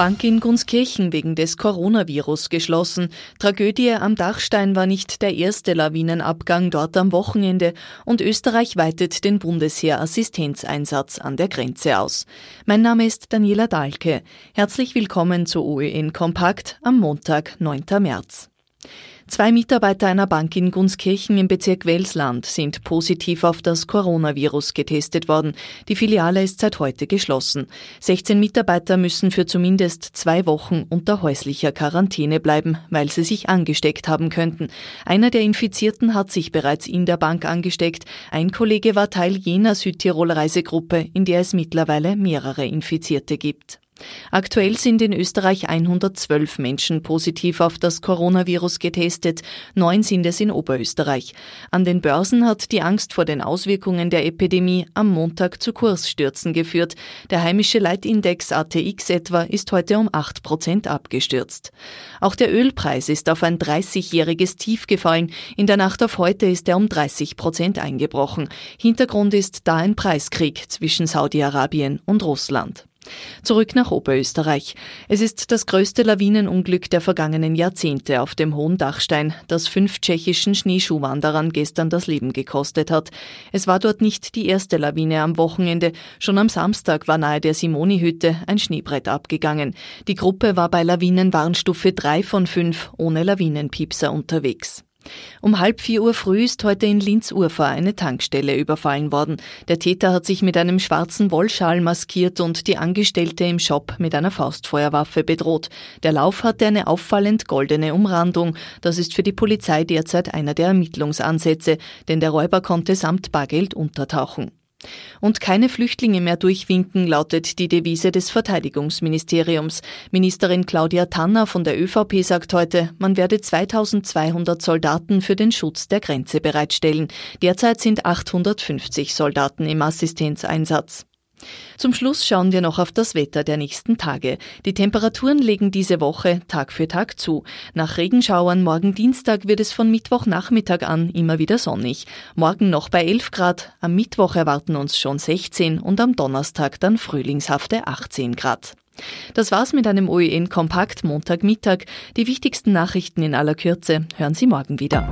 Bank in Gunskirchen wegen des Coronavirus geschlossen. Tragödie am Dachstein war nicht der erste Lawinenabgang dort am Wochenende und Österreich weitet den Bundesheer-Assistenzeinsatz an der Grenze aus. Mein Name ist Daniela Dahlke. Herzlich willkommen zu OEN Kompakt am Montag, 9. März. Zwei Mitarbeiter einer Bank in Gunskirchen im Bezirk Welsland sind positiv auf das Coronavirus getestet worden. Die Filiale ist seit heute geschlossen. 16 Mitarbeiter müssen für zumindest zwei Wochen unter häuslicher Quarantäne bleiben, weil sie sich angesteckt haben könnten. Einer der Infizierten hat sich bereits in der Bank angesteckt. Ein Kollege war Teil jener Südtirol-Reisegruppe, in der es mittlerweile mehrere Infizierte gibt. Aktuell sind in Österreich 112 Menschen positiv auf das Coronavirus getestet, neun sind es in Oberösterreich. An den Börsen hat die Angst vor den Auswirkungen der Epidemie am Montag zu Kursstürzen geführt. Der heimische Leitindex ATX etwa ist heute um 8 Prozent abgestürzt. Auch der Ölpreis ist auf ein 30-jähriges Tief gefallen. In der Nacht auf heute ist er um 30 Prozent eingebrochen. Hintergrund ist da ein Preiskrieg zwischen Saudi-Arabien und Russland. Zurück nach Oberösterreich. Es ist das größte Lawinenunglück der vergangenen Jahrzehnte auf dem Hohen Dachstein, das fünf tschechischen Schneeschuhwanderern gestern das Leben gekostet hat. Es war dort nicht die erste Lawine am Wochenende. Schon am Samstag war nahe der Simoni-Hütte ein Schneebrett abgegangen. Die Gruppe war bei Lawinenwarnstufe 3 von 5 ohne Lawinenpiepser unterwegs. Um halb vier Uhr früh ist heute in Linz-Urfa eine Tankstelle überfallen worden. Der Täter hat sich mit einem schwarzen Wollschal maskiert und die Angestellte im Shop mit einer Faustfeuerwaffe bedroht. Der Lauf hatte eine auffallend goldene Umrandung. Das ist für die Polizei derzeit einer der Ermittlungsansätze, denn der Räuber konnte samt Bargeld untertauchen. Und keine Flüchtlinge mehr durchwinken, lautet die Devise des Verteidigungsministeriums. Ministerin Claudia Tanner von der ÖVP sagt heute, man werde 2200 Soldaten für den Schutz der Grenze bereitstellen. Derzeit sind 850 Soldaten im Assistenzeinsatz. Zum Schluss schauen wir noch auf das Wetter der nächsten Tage. Die Temperaturen legen diese Woche Tag für Tag zu. Nach Regenschauern morgen Dienstag wird es von Mittwochnachmittag an immer wieder sonnig. Morgen noch bei 11 Grad, am Mittwoch erwarten uns schon 16 und am Donnerstag dann frühlingshafte 18 Grad. Das war's mit einem OEN Kompakt Montagmittag. Die wichtigsten Nachrichten in aller Kürze hören Sie morgen wieder.